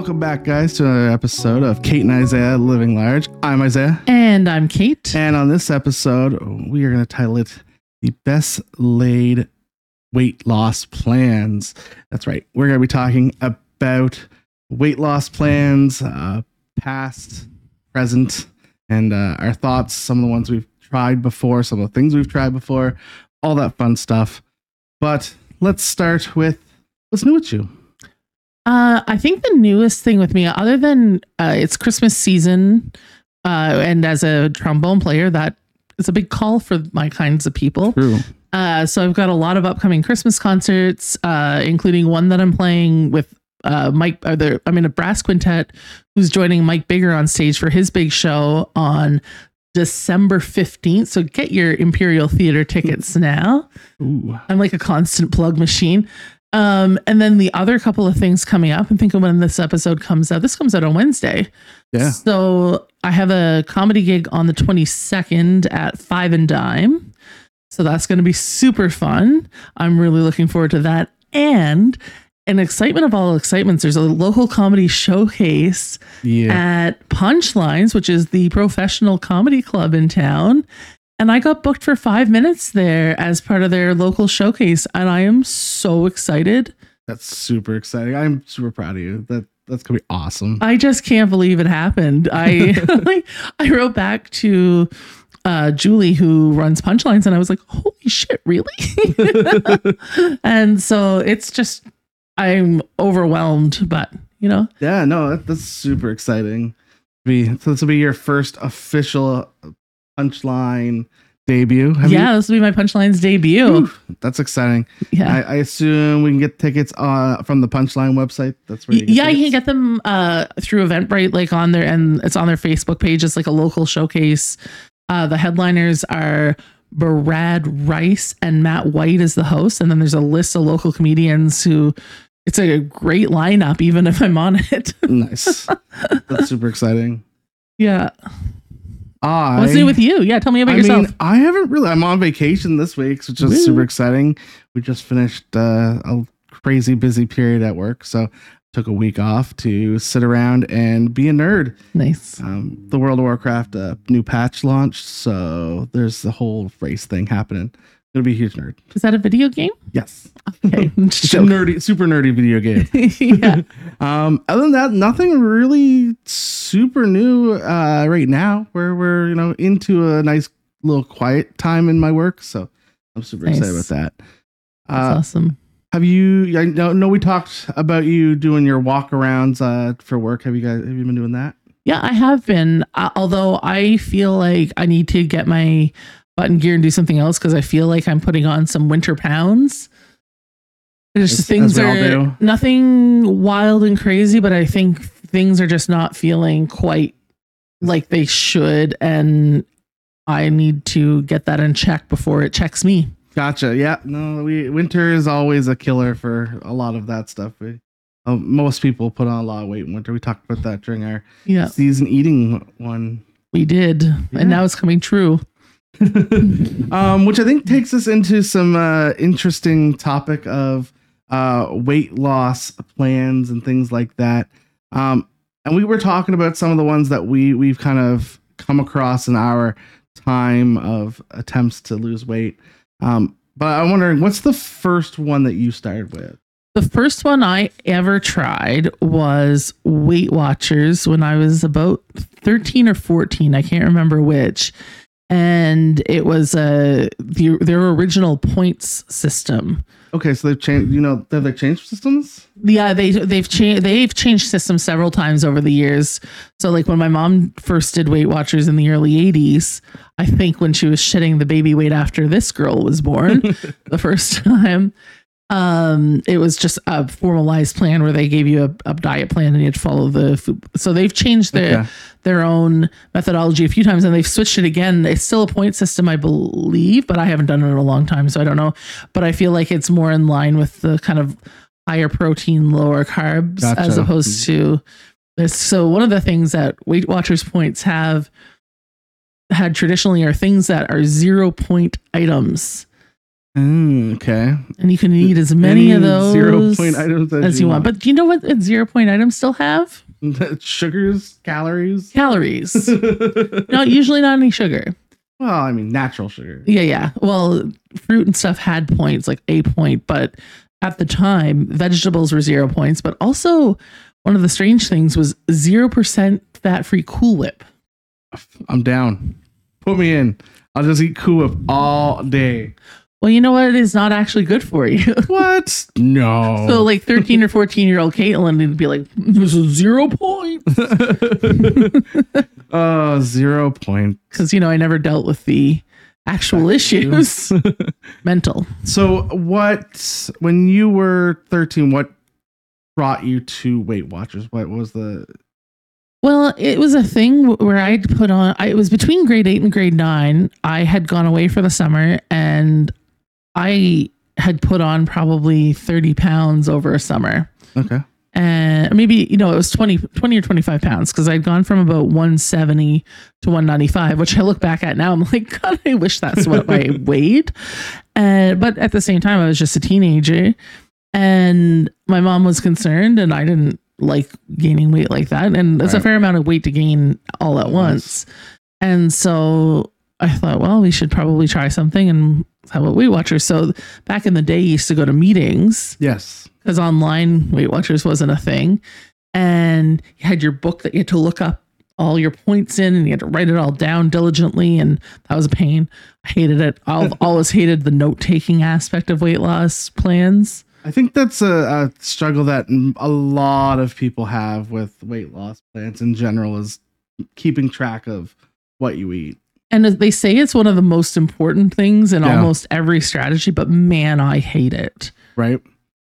Welcome back, guys, to another episode of Kate and Isaiah Living Large. I'm Isaiah. And I'm Kate. And on this episode, we are going to title it The Best Laid Weight Loss Plans. That's right. We're going to be talking about weight loss plans, uh, past, present, and uh, our thoughts, some of the ones we've tried before, some of the things we've tried before, all that fun stuff. But let's start with what's new with you? Uh, I think the newest thing with me, other than uh, it's Christmas season, uh, and as a trombone player, that is a big call for my kinds of people. True. Uh, so I've got a lot of upcoming Christmas concerts, uh, including one that I'm playing with uh, Mike. Or the, I'm in a brass quintet who's joining Mike Biggar on stage for his big show on December 15th. So get your Imperial Theater tickets now. Ooh. I'm like a constant plug machine. Um, and then the other couple of things coming up, I'm thinking when this episode comes out, this comes out on Wednesday. Yeah. So I have a comedy gig on the 22nd at Five and Dime. So that's going to be super fun. I'm really looking forward to that. And an excitement of all excitements, there's a local comedy showcase Yeah. at Punchlines, which is the professional comedy club in town. And I got booked for five minutes there as part of their local showcase. And I am so excited. That's super exciting. I'm super proud of you. That that's gonna be awesome. I just can't believe it happened. I like, I wrote back to uh, Julie who runs Punchlines, and I was like, "Holy shit, really?" and so it's just I'm overwhelmed, but you know, yeah, no, that, that's super exciting. Be so this will be your first official punchline debut. Have yeah, this will be my Punchlines debut. You, Oof, that's exciting. Yeah. I, I, assume we can get tickets uh, from the Punchline website. That's where. You yeah, tickets. you can get them uh, through Eventbrite, like on there, and it's on their Facebook page. It's like a local showcase. Uh, the headliners are Brad Rice and Matt White as the host, and then there's a list of local comedians who. It's a great lineup, even if I'm on it. nice. That's super exciting. Yeah. I, What's new with you? Yeah, tell me about I yourself. Mean, I haven't really. I'm on vacation this week, which is super exciting. We just finished uh, a crazy busy period at work, so took a week off to sit around and be a nerd. Nice. Um, the World of Warcraft uh, new patch launched, so there's the whole race thing happening. Gonna be a huge nerd. Is that a video game? Yes. Okay. it's a nerdy, super nerdy video game. yeah. um, other than that, nothing really super new uh, right now. Where we're you know into a nice little quiet time in my work, so I'm super Nice. excited about that. That's Uh, awesome. have you? I know, know we talked about you doing your walk arounds uh, for work. Have you guys? Have you been doing that? Yeah, I have been. Uh, although I feel like I need to get my button gear and do something else because I feel like I'm putting on some winter pounds. There's just things as we all are do. nothing wild and crazy, but I think things are just not feeling quite like they should, and I need to get that in check before it checks me. Gotcha. Yeah. No, we winter is always a killer for a lot of that stuff. We, uh, most people put on a lot of weight in winter. We talked about that during our Yeah, season eating one. we did, Yeah. and now it's coming true. um, which I think takes us into some uh, interesting topic of uh, weight loss plans and things like that. Um, and we were talking about some of the ones that we we've kind of come across in our time of attempts to lose weight. Um, but I'm wondering, what's the first one that you started with? The first one I ever tried was Weight Watchers when I was about 13 or 14. I can't remember which. And it was uh, the, their original points system. Okay, so they've changed. You know, have they changed systems? Yeah, they they've changed they've changed systems several times over the years. So like when my mom first did Weight Watchers in the early 80s, I think when she was shedding the baby weight after this girl was born the first time, um it was just a formalized plan where they gave you a, a diet plan and you had to follow the food. So they've changed their Okay. their own methodology a few times and they've switched it again. It's still a point system, I believe, but I haven't done it in a long time, so I don't know. But I feel like it's more in line with the kind of higher protein, lower carbs as opposed to this. So one of the things that Weight Watchers points have had traditionally are things that are zero point items. Mm, okay. and you can eat as many of those zero point items as you want. But do you know what zero point items still have? Sugars, calories. Calories. no, usually not any sugar. well, I mean, natural sugar. Yeah, yeah. Well, fruit and stuff had points, like a point, but at the time, vegetables were zero points. But also, one of the strange things was zero percent fat free Cool Whip. I'm down. Put me in. I'll just eat Cool Whip all day. Well, you know what? It is not actually good for you. What? No. So, like 13 or 14 year old Caitlin would be like, this is zero points. uh, zero point. Because, you know, I never dealt with the actual issues. Mental. So, what, when you were 13, what brought you to Weight Watchers? What was the, Well, it was a thing where I'd put on, I, it was between grade eight and grade nine. I had gone away for the summer and I had put on probably 30 pounds over a summer. okay. and maybe you know it was 20, 20 or 25 pounds because i'd gone from about 170 to 195 which i look back at now i'm like god i wish that's what i weighed and but at the same time i was just a teenager and my mom was concerned and i didn't like gaining weight like that and it's a fair amount of weight to gain all at once and so i thought well we should probably try something and have a weight Watchers. so back in the day you used to go to meetings Yes. because online Weight Watchers wasn't a thing. And you had your book that you had to look up all your points in and you had to write it all down diligently. And that was a pain. I hated it. I've always hated the note taking aspect of weight loss plans. I think that's a, a struggle that a lot of people have with weight loss plans in general is keeping track of what you eat. And they say it's one of the most important things in Yeah. almost every strategy, but man, I hate it. right?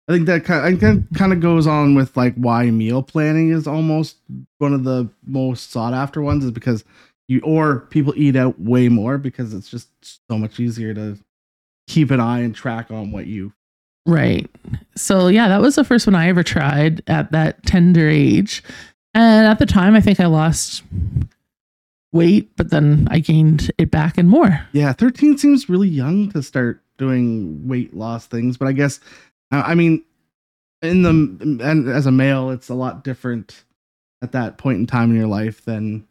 I think that kind of, kind of goes on with like why meal planning is almost one of the most sought after ones is because you or people eat out way more because it's just so much easier to keep an eye and track on what you Right. So yeah, that was the first one I ever tried at that tender age. And at the time I think I lost weight, but then I gained it back and more. yeah 13 seems really young to start doing weight loss things but i guess i mean in the and as a male it's a lot different at that point in time in your life than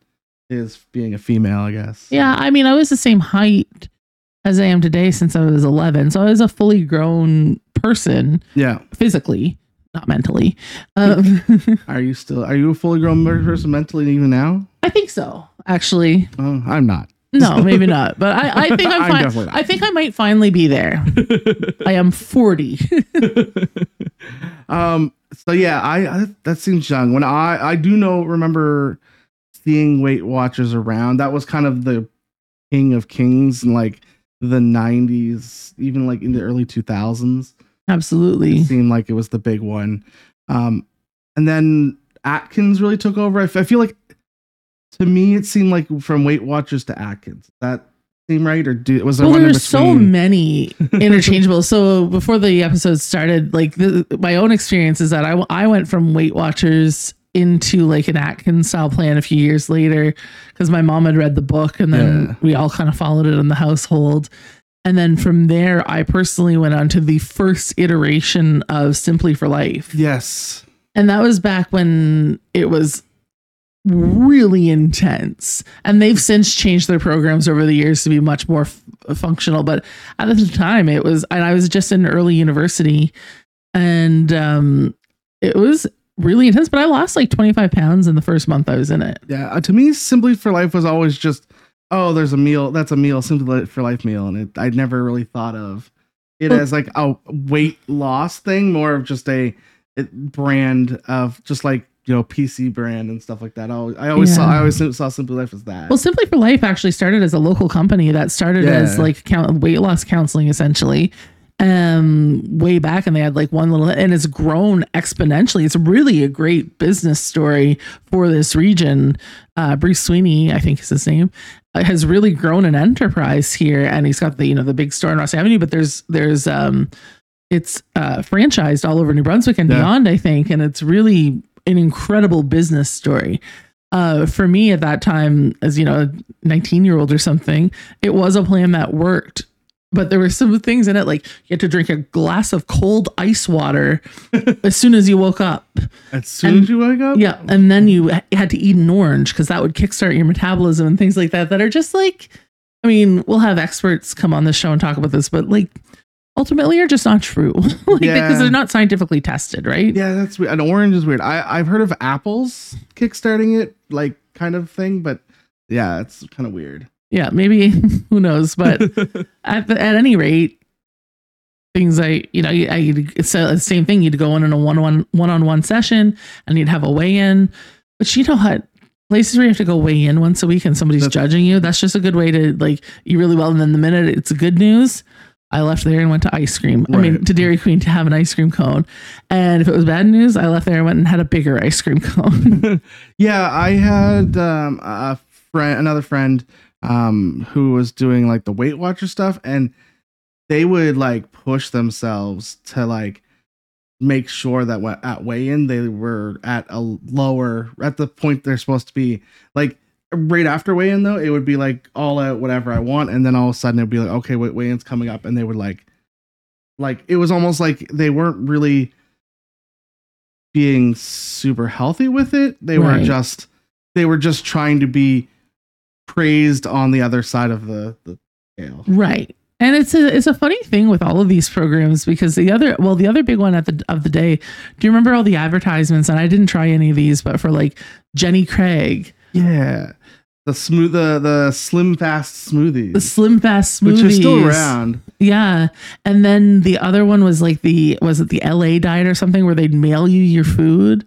is being a female i guess Yeah, I mean I was the same height as I am today since I was 11. So I was a fully grown person yeah physically, not mentally. Um, Are you still are you a fully grown person mentally even now? I think so, actually. Oh, I'm not. No, maybe not. But I, I think I'm, I'm definitely not. I think I might finally be there. I am 40. um so yeah, I, I that seems young. When I I do know remember seeing Weight Watchers around. That was kind of the king of kings in like the 90s, even like in the early 2000s. Absolutely. It seemed like it was the big one. Um and then Atkins really took over. I, f- I feel like to me it seemed like from Weight Watchers to Atkins. That seem right or do was there Well, one there's so many interchangeable. so before the episode started, like the, my own experience is that I, I went from Weight Watchers into like an Atkins style plan a few years later because my mom had read the book and then Yeah. we all kind of followed it in the household. And then from there, I personally went on to the first iteration of Simply for Life. Yes. And that was back when it was really intense. And they've since changed their programs over the years to be much more f- functional. But at the time, it was, and I was just in early university and um, it was really intense. But I lost like 25 pounds in the first month I was in it. Yeah, uh, to me, Simply for Life was always just, oh, there's a meal. That's a meal, Simply for Life meal, and it, I'd never really thought of it Well- as like a weight loss thing, more of just a brand of just like you know PC brand and stuff like that. I always, I always saw, Yeah. I always saw Simply Life as that. Well, Simply for Life actually started as a local company that started as like count, weight loss counseling essentially. Um, way back, and they had like one little, and it's grown exponentially. It's really a great business story for this region. Uh, Bruce Sweeney, I think is his name, uh, has really grown an enterprise here, and he's got the you know the big store in Ross Avenue. But there's there's um, it's uh franchised all over New Brunswick and Yeah. beyond, I think, and it's really an incredible business story uh, for me at that time, as you know, a 19 year old or something, it was a plan that worked but there were some things in it like you had to drink a glass of cold ice water as soon as you woke up. As soon And- as you wake up? Yeah, and then you had to eat an orange because that would kickstart your metabolism and things like that. That are just like, I mean, we'll have experts come on the show and talk about this, but like ultimately are just not true, like Yeah. because they're not scientifically tested, right? Yeah, that's weird. An orange is weird. I, I've heard of apples kickstarting it, like kind of thing, but yeah, it's kind of weird. Yeah, maybe who knows, but at, the, at any rate, things I you know I it's the same thing. You'd go in on a one one one on one session, and you'd have a weigh in. But you know what? Places where you have to go weigh in once a week and somebody's That's- judging you, that's just a good way to like you really well. And then the minute it's good news, I left there and went to ice cream. I mean, to Dairy Queen to have an ice cream cone. And if it was bad news, I left there and went and had a bigger ice cream cone. yeah, I had um, a friend, another friend, um, who was doing like the Weight Watcher stuff, and they would like push themselves to like make sure that at weigh-in they were at a lower at the point they're supposed to be. Like right after weigh-in though, it would be like all out whatever I want, and then all of a sudden it'd be like okay, wait, weigh-in's coming up, and they would like, like it was almost like they weren't really being super healthy with it. They were Right. just they were just trying to be praised on the other side of the the scale. Right. And it's a it's a funny thing with all of these programs because the other well the other big one at the of the day do you remember all the advertisements and I didn't try any of these but for like Jenny Craig Yeah. The smooth the the slim fast smoothies. the Slim Fast smoothies which are still around. yeah and then the other one was like the was it the LA diet or something where they'd mail you your food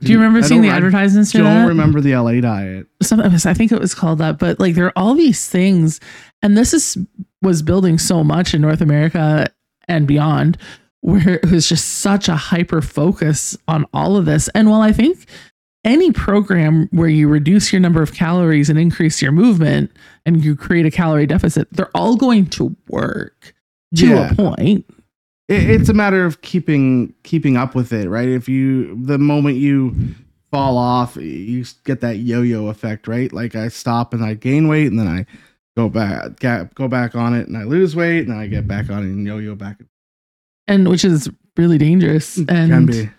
do you remember I seeing the advertisements I don't that remember the LA diet. some of us, I think it was called that, but like there are all these things, and this is was building so much in North America and beyond, where it was just such a hyper focus on all of this. And while I think any program where you reduce your number of calories and increase your movement and you create a calorie deficit, they're all going to work to Yeah. a point. It, it's a matter of keeping keeping up with it, right? If you the moment you fall off, you get that yo-yo effect, right? Like I stop and I gain weight, and then I go back go back on it, and I lose weight, and then I get back on it and yo-yo back. And which is really dangerous. And Can be.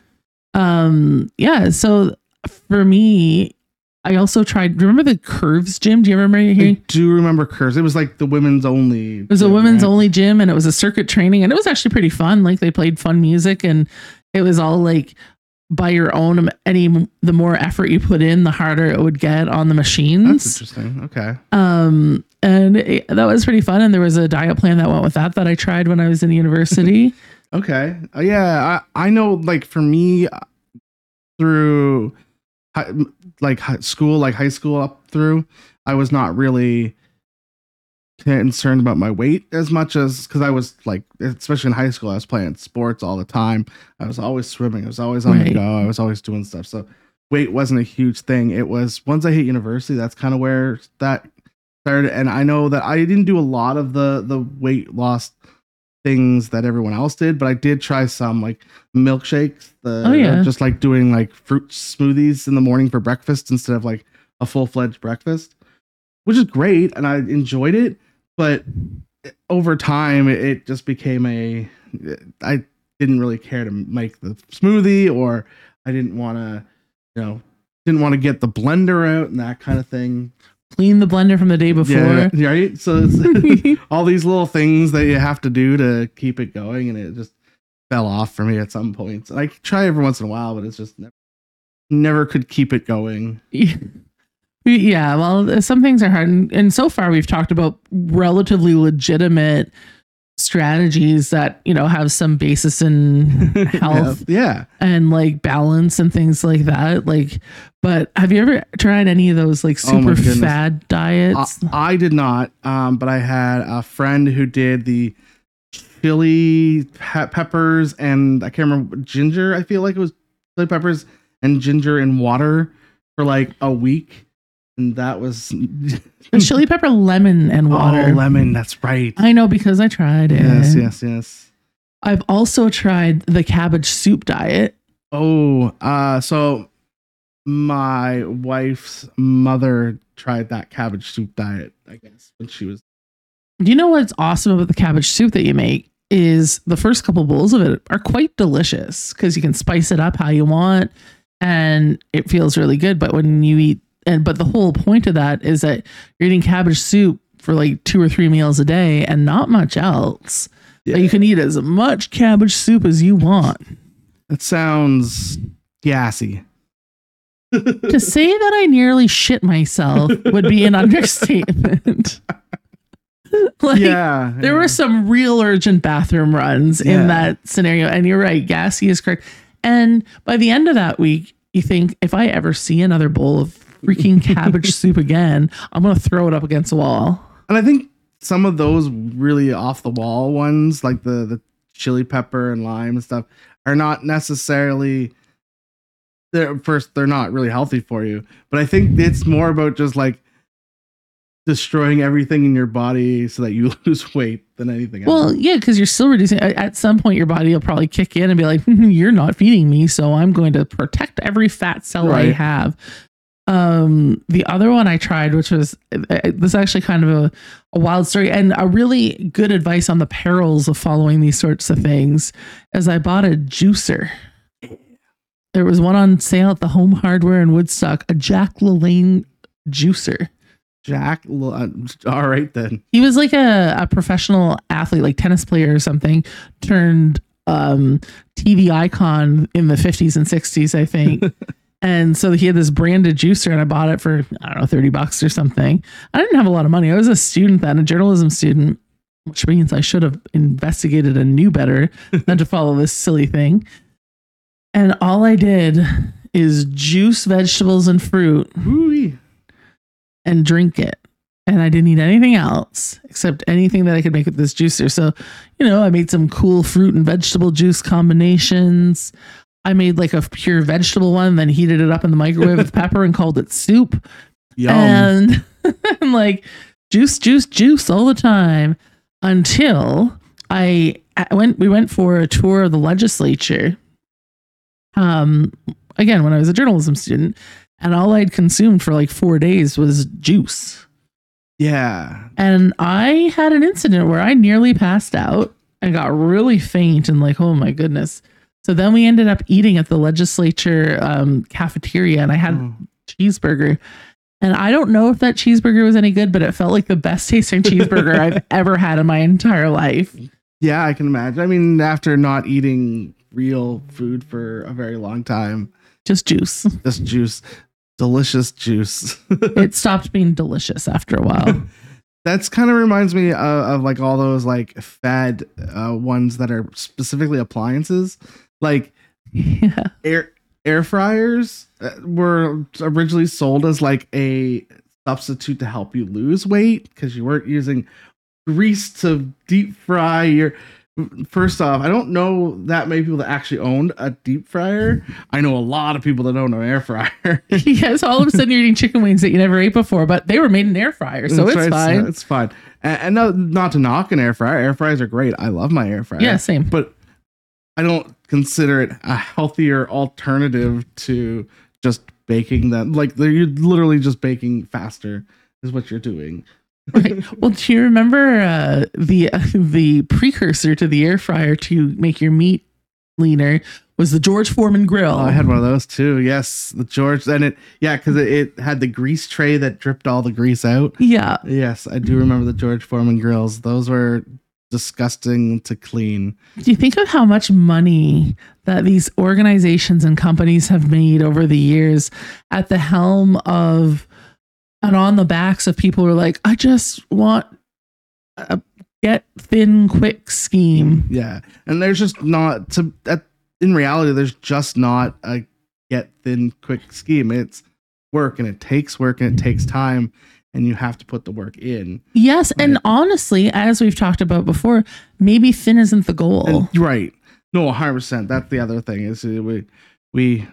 um yeah so for me i also tried remember the curves gym do you remember I do remember curves. It was like the women's only. it was a women's only gym and it was a circuit training and it was actually pretty fun like they played fun music and it was all like by your own any the more effort you put in the harder it would get on the machines. That's interesting. Okay. um and it, that was pretty fun and there was a diet plan that went with that that i tried when i was in university Okay. Uh, yeah, I, I know. Like for me, uh, through hi, like hi- school, like high school up through, I was not really concerned about my weight as much as because I was like, especially in high school, I was playing sports all the time. I was always swimming. I was always on the go. I was always doing stuff. So weight wasn't a huge thing. It was once I hit university, that's kind of where that started. And I know that I didn't do a lot of the the weight loss things that everyone else did, but I did try some like milkshakes. The Oh, yeah. just like doing like fruit smoothies in the morning for breakfast instead of like a full fledged breakfast, which is great, and I enjoyed it. But over time, it, it just became a. I didn't really care to make the smoothie, or I didn't want to, you know, didn't want to get the blender out and that kind of thing. Clean the blender from the day before Yeah, right. So it's all these little things that you have to do to keep it going, and it just fell off for me at some points. And I try every once in a while, but it's just never, never could keep it going. Yeah, well, some things are hard. And, and so far, we've talked about relatively legitimate strategies that, you know, have some basis in health yeah. and like balance and things like that. Like, but have you ever tried any of those like Oh super goodness. fad diets? I did not, um, but I had a friend who did the chili pe- peppers and I can't remember ginger. I feel like it was chili peppers and ginger in water for like a week, and that was chili pepper, lemon, and water. Oh, lemon. That's right. I know because I tried it. Yes, yes, yes. I've also tried the cabbage soup diet. Oh, uh, so my wife's mother tried that cabbage soup diet, I guess, when she was You know what's awesome about the cabbage soup that you make is the first couple bowls of it are quite delicious because you can spice it up how you want and it feels really good. But when you eat and but the whole point of that is that you're eating cabbage soup for like two or three meals a day and not much else. Yeah. You can eat as much cabbage soup as you want. That sounds gassy. to say that I nearly shit myself would be an understatement. like, yeah. There yeah. were some real urgent bathroom runs Yeah. in that scenario. And you're right, gassy is correct. And by the end of that week, you think if I ever see another bowl of freaking cabbage soup again, I'm going to throw it up against the wall. And I think some of those really off the wall ones, like the the chili pepper and lime and stuff, are not necessarily. They're first, they're not really healthy for you. But I think it's more about just like destroying everything in your body so that you lose weight than anything else. Well, yeah, because you're still reducing. At at some point, your body will probably kick in and be like, mm-hmm, "You're not feeding me, so I'm going to protect every fat cell I have." Um, the other one I tried, which was uh, this is actually kind of a, a wild story and a really good advice on the perils of following these sorts of things, is I bought a juicer. There was one on sale at the Home Hardware in Woodstock, a Jack LaLanne juicer. Jack, uh, all right then. He was like a, a professional athlete, like tennis player or something, turned um, TV icon in the 50s and 60s, I think. and so he had this branded juicer, and I bought it for, I don't know, 30 bucks or something. I didn't have a lot of money. I was a student then, a journalism student, which means I should have investigated and knew better than to follow this silly thing. And all I did is juice vegetables and fruit Ooh-wee. and drink it. And I didn't eat anything else except anything that I could make with this juicer. So, you know, I made some cool fruit and vegetable juice combinations. I made like a pure vegetable one, then heated it up in the microwave with pepper and called it soup. Yum. And, and like juice, juice, juice all the time until I, I went, we went for a tour of the legislature. Um, again, when I was a journalism student, and all I'd consumed for like four days was juice. yeah. And I had an incident where I nearly passed out and got really faint and like, oh my goodness. So then we ended up eating at the legislature um, cafeteria, and I had Oh. cheeseburger. And I don't know if that cheeseburger was any good, but it felt like the best tasting cheeseburger I've ever had in my entire life. Yeah, I can imagine. I mean, after not eating real food for a very long time, Just juice. just juice, delicious juice. It stopped being delicious after a while. That's kind of reminds me of, of like all those like fad uh, ones that are specifically appliances, like yeah. air air fryers uh, were originally sold as like a substitute to help you lose weight because you weren't using grease to deep fry your first off i don't know that many people that actually owned a deep fryer i know a lot of people that own an air fryer yes, all of a sudden you're eating chicken wings that you never ate before, but they were made in air fryer, so That's it's right, fine. it's fine and, and no, not to knock an air fryer air fryers are great i love my air fryer yeah, same. but I don't consider it a healthier alternative to just baking them. Like they're you're literally just baking faster is what you're doing. Right. Well, do you remember uh, the the precursor to the air fryer to make your meat leaner was the George Foreman grill? Oh, I had one of those too. Yes, the George. And it yeah, because it, it had the grease tray that dripped all the grease out. yeah, Yes, I do remember the George Foreman grills. Those were disgusting to clean. Do you think of how much money that these organizations and companies have made over the years at the helm of and on the backs of people who are like, I just want a get thin quick scheme. Yeah, and there's just not to at, in reality. There's just not a get thin quick scheme. It's work and it takes work and it takes time, and you have to put the work in. Yes, and honestly, as we've talked about before, maybe thin isn't the goal. And, right? No, 100. percent That's the other thing is we we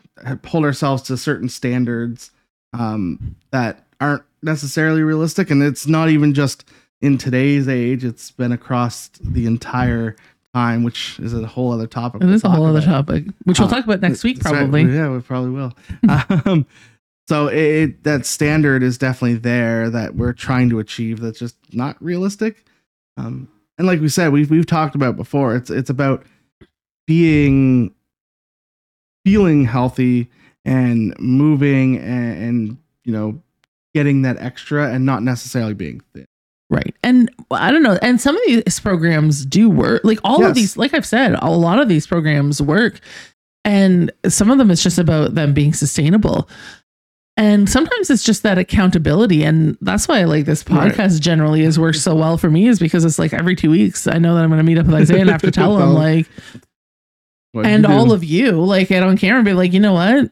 hold ourselves to certain standards um, that aren't necessarily realistic, and it's not even just in today's age. It's been across the entire time, which is a whole other topic. it we'll is a whole other topic, which we'll Uh, talk about next week That's right. probably. Yeah, we probably will. um, so it, it- that standard is definitely there that we're trying to achieve. That's just not realistic. Um, and like we said, we've we've talked about before. It's it's about being feeling healthy and moving and, and you know getting that extra and not necessarily being thin. Right. And I don't know. And some of these programs do work. Like all Yes. of these, like I've said, a lot of these programs work. And some of them it's just about them being sustainable. And sometimes it's just that accountability. And that's why I like this Right. podcast generally has worked so well for me, is because it's like every two weeks I know that I'm going to meet up with Isaiah and I have to tell him, like, What and all of you, like, get on camera and be like, you know what?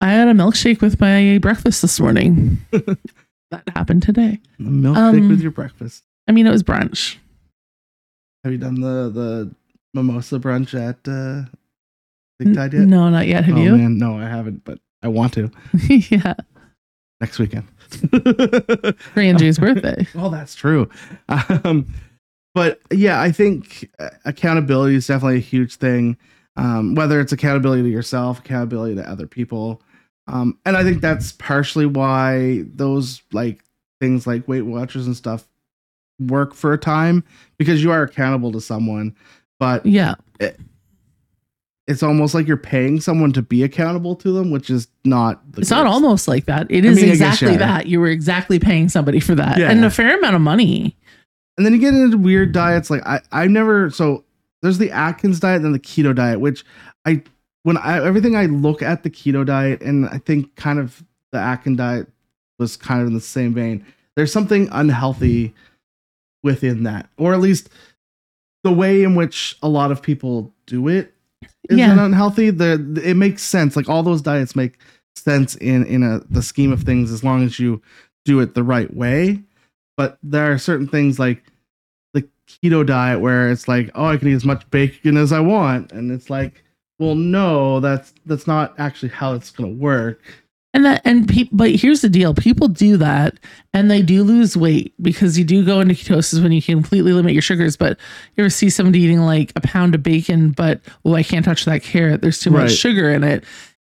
I had a milkshake with my breakfast this morning. that happened today. a milkshake um, with your breakfast. I mean, it was brunch. Have you done the the mimosa brunch at uh, Big Tide yet? No, not yet. Have oh, you? Man, no, I haven't, but I want to yeah. next weekend. For Andrew's birthday. Well, that's true. Um, but yeah, I think uh, accountability is definitely a huge thing. Um, whether it's accountability to yourself, accountability to other people, um, and I think that's partially why those like things like Weight Watchers and stuff work for a time because you are accountable to someone. But Yeah. It's almost like you're paying someone to be accountable to them, which is not. The It's not almost like that. It I is mean, I guess, exactly yeah. that. You were exactly paying somebody for that. Yeah. And a fair amount of money. and then you get into weird diets like i i've never so there's the atkins diet and then the keto diet which i when i everything i look at the keto diet and i think kind of the atkins diet was kind of in the same vein there's something unhealthy within that or at least the way in which a lot of people do it isn't Yeah. unhealthy? The, the- it makes sense. Like all those diets make sense in in a the scheme of things as long as you do it the right way. But there are certain things like the keto diet where it's like oh i can eat as much bacon as i want. And it's like well no that's that's not actually how it's going to work And that and people but here's the deal. People do that and they do lose weight because you do go into ketosis when you completely limit your sugars. But you ever see somebody eating like a pound of bacon, but oh I can't touch that carrot. There's too much sugar in it.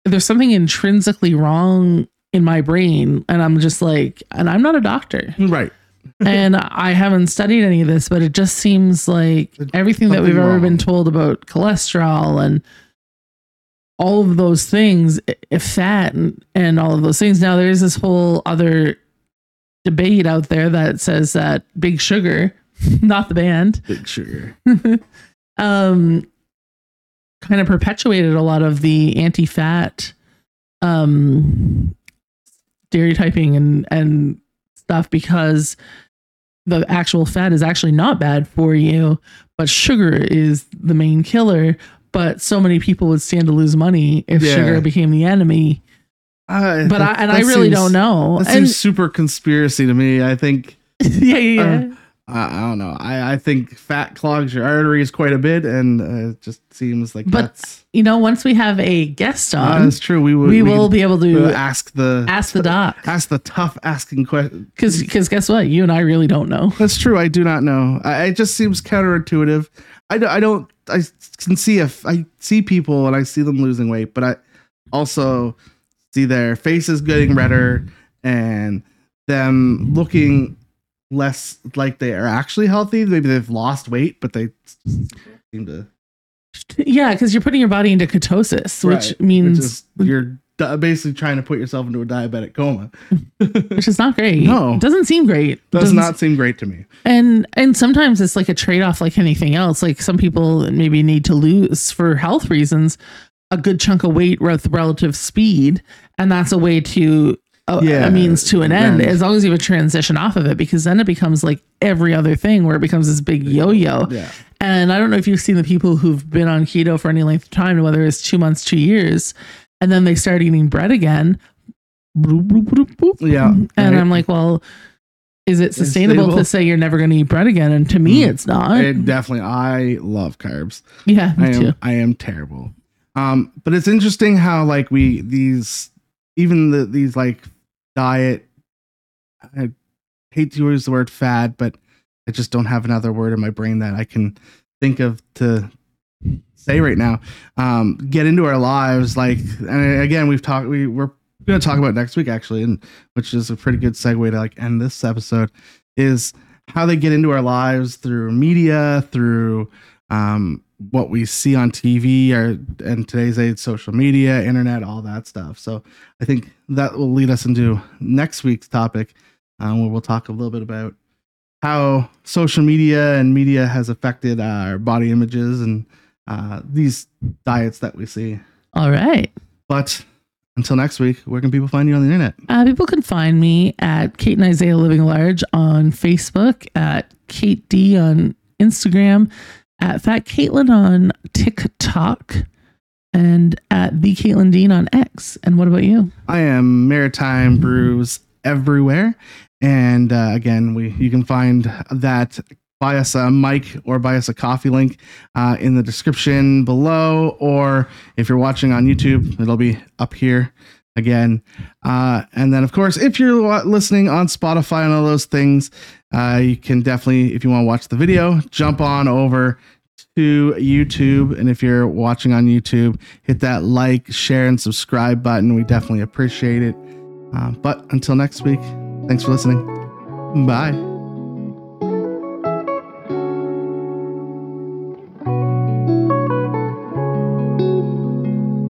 There's something intrinsically wrong in my brain. And I'm just like, and I'm not a doctor. right and I haven't studied any of this, but it just seems like everything that we've something ever been told about cholesterol and all of those things, i- fat and, and all of those things. Now, there's this whole other debate out there that says that Big Sugar, not the band, big sugar um, kind of perpetuated a lot of the anti-fat um, stereotyping and and stuff because the actual fat is actually not bad for you, but sugar is the main killer. But so many people would stand to lose money if Yeah. sugar became the enemy. Uh, But I and I really seems- don't know. that And seems super conspiracy to me i think yeah, yeah, yeah. I, I don't know. I, I think fat clogs your arteries quite a bit, and uh, it just seems like But that's you know, once we have a guest uh, on, that's true. We would we will be able uh, to ask the ask the doc. ask the tough asking question. Because because guess what? You and I really don't know. That's true. I do not know. I, it just seems counterintuitive. I, I don't. I can see if I see people and I see them losing weight, but I also see their faces getting redder and them looking less like they are actually healthy. Maybe they've lost weight, but they seem to. Yeah, because you're putting your body into ketosis, which Right. means Which you're basically trying to put yourself into a diabetic coma. which is not great. No. it doesn't seem great. Does Doesn't- not seem great to me. And and sometimes it's like a trade off, like anything else. Like some people maybe need to lose for health reasons a good chunk of weight with relative speed, and that's a way to. A, Yeah, a means to an end as long as you have a transition off of it because then it becomes like every other thing where it becomes this big yo-yo Yeah. And I don't know if you've seen the people who've been on keto for any length of time, whether it's two months, two years, and then they start eating bread again. Yeah. And right. I'm like, well, is it sustainable to say you're never going to eat bread again? And to me, Mm. it's not. It definitely. I love carbs. yeah, me I am. too. I am terrible. Um, but it's interesting how like we these even the these like diet. I hate to use the word fad, but I just don't have another word in my brain that I can think of to say right now. Um, get into our lives, like, and again, we've talked. We we're going to talk about next week actually, and which is a pretty good segue to like end this episode. Is how they get into our lives through media, through um, what we see on TV, or and today's age, social media, internet, all that stuff. So I think that will lead us into next week's topic, uh, where we'll talk a little bit about how social media and media has affected our body images and uh, these diets that we see. All right. But until next week, where can people find you on the internet? Uh, people can find me at Kate and Isaiah Living Large on Facebook, at Kate D on Instagram, at Fat Caitlin on TikTok, and at the Caitlin Dean on X. And what about you? I am Maritime Brews everywhere. And uh, again, we you can find that buy us a mic or buy us a coffee link uh, in the description below. Or if you're watching on YouTube, it'll be up here again. Uh, and then, of course, if you're listening on Spotify and all those things, uh, you can definitely, if you want to watch the video, jump on over to YouTube. And if you're watching on YouTube, hit that like, share, and subscribe button. We definitely appreciate it. Uh, but until next week, thanks for listening. Bye.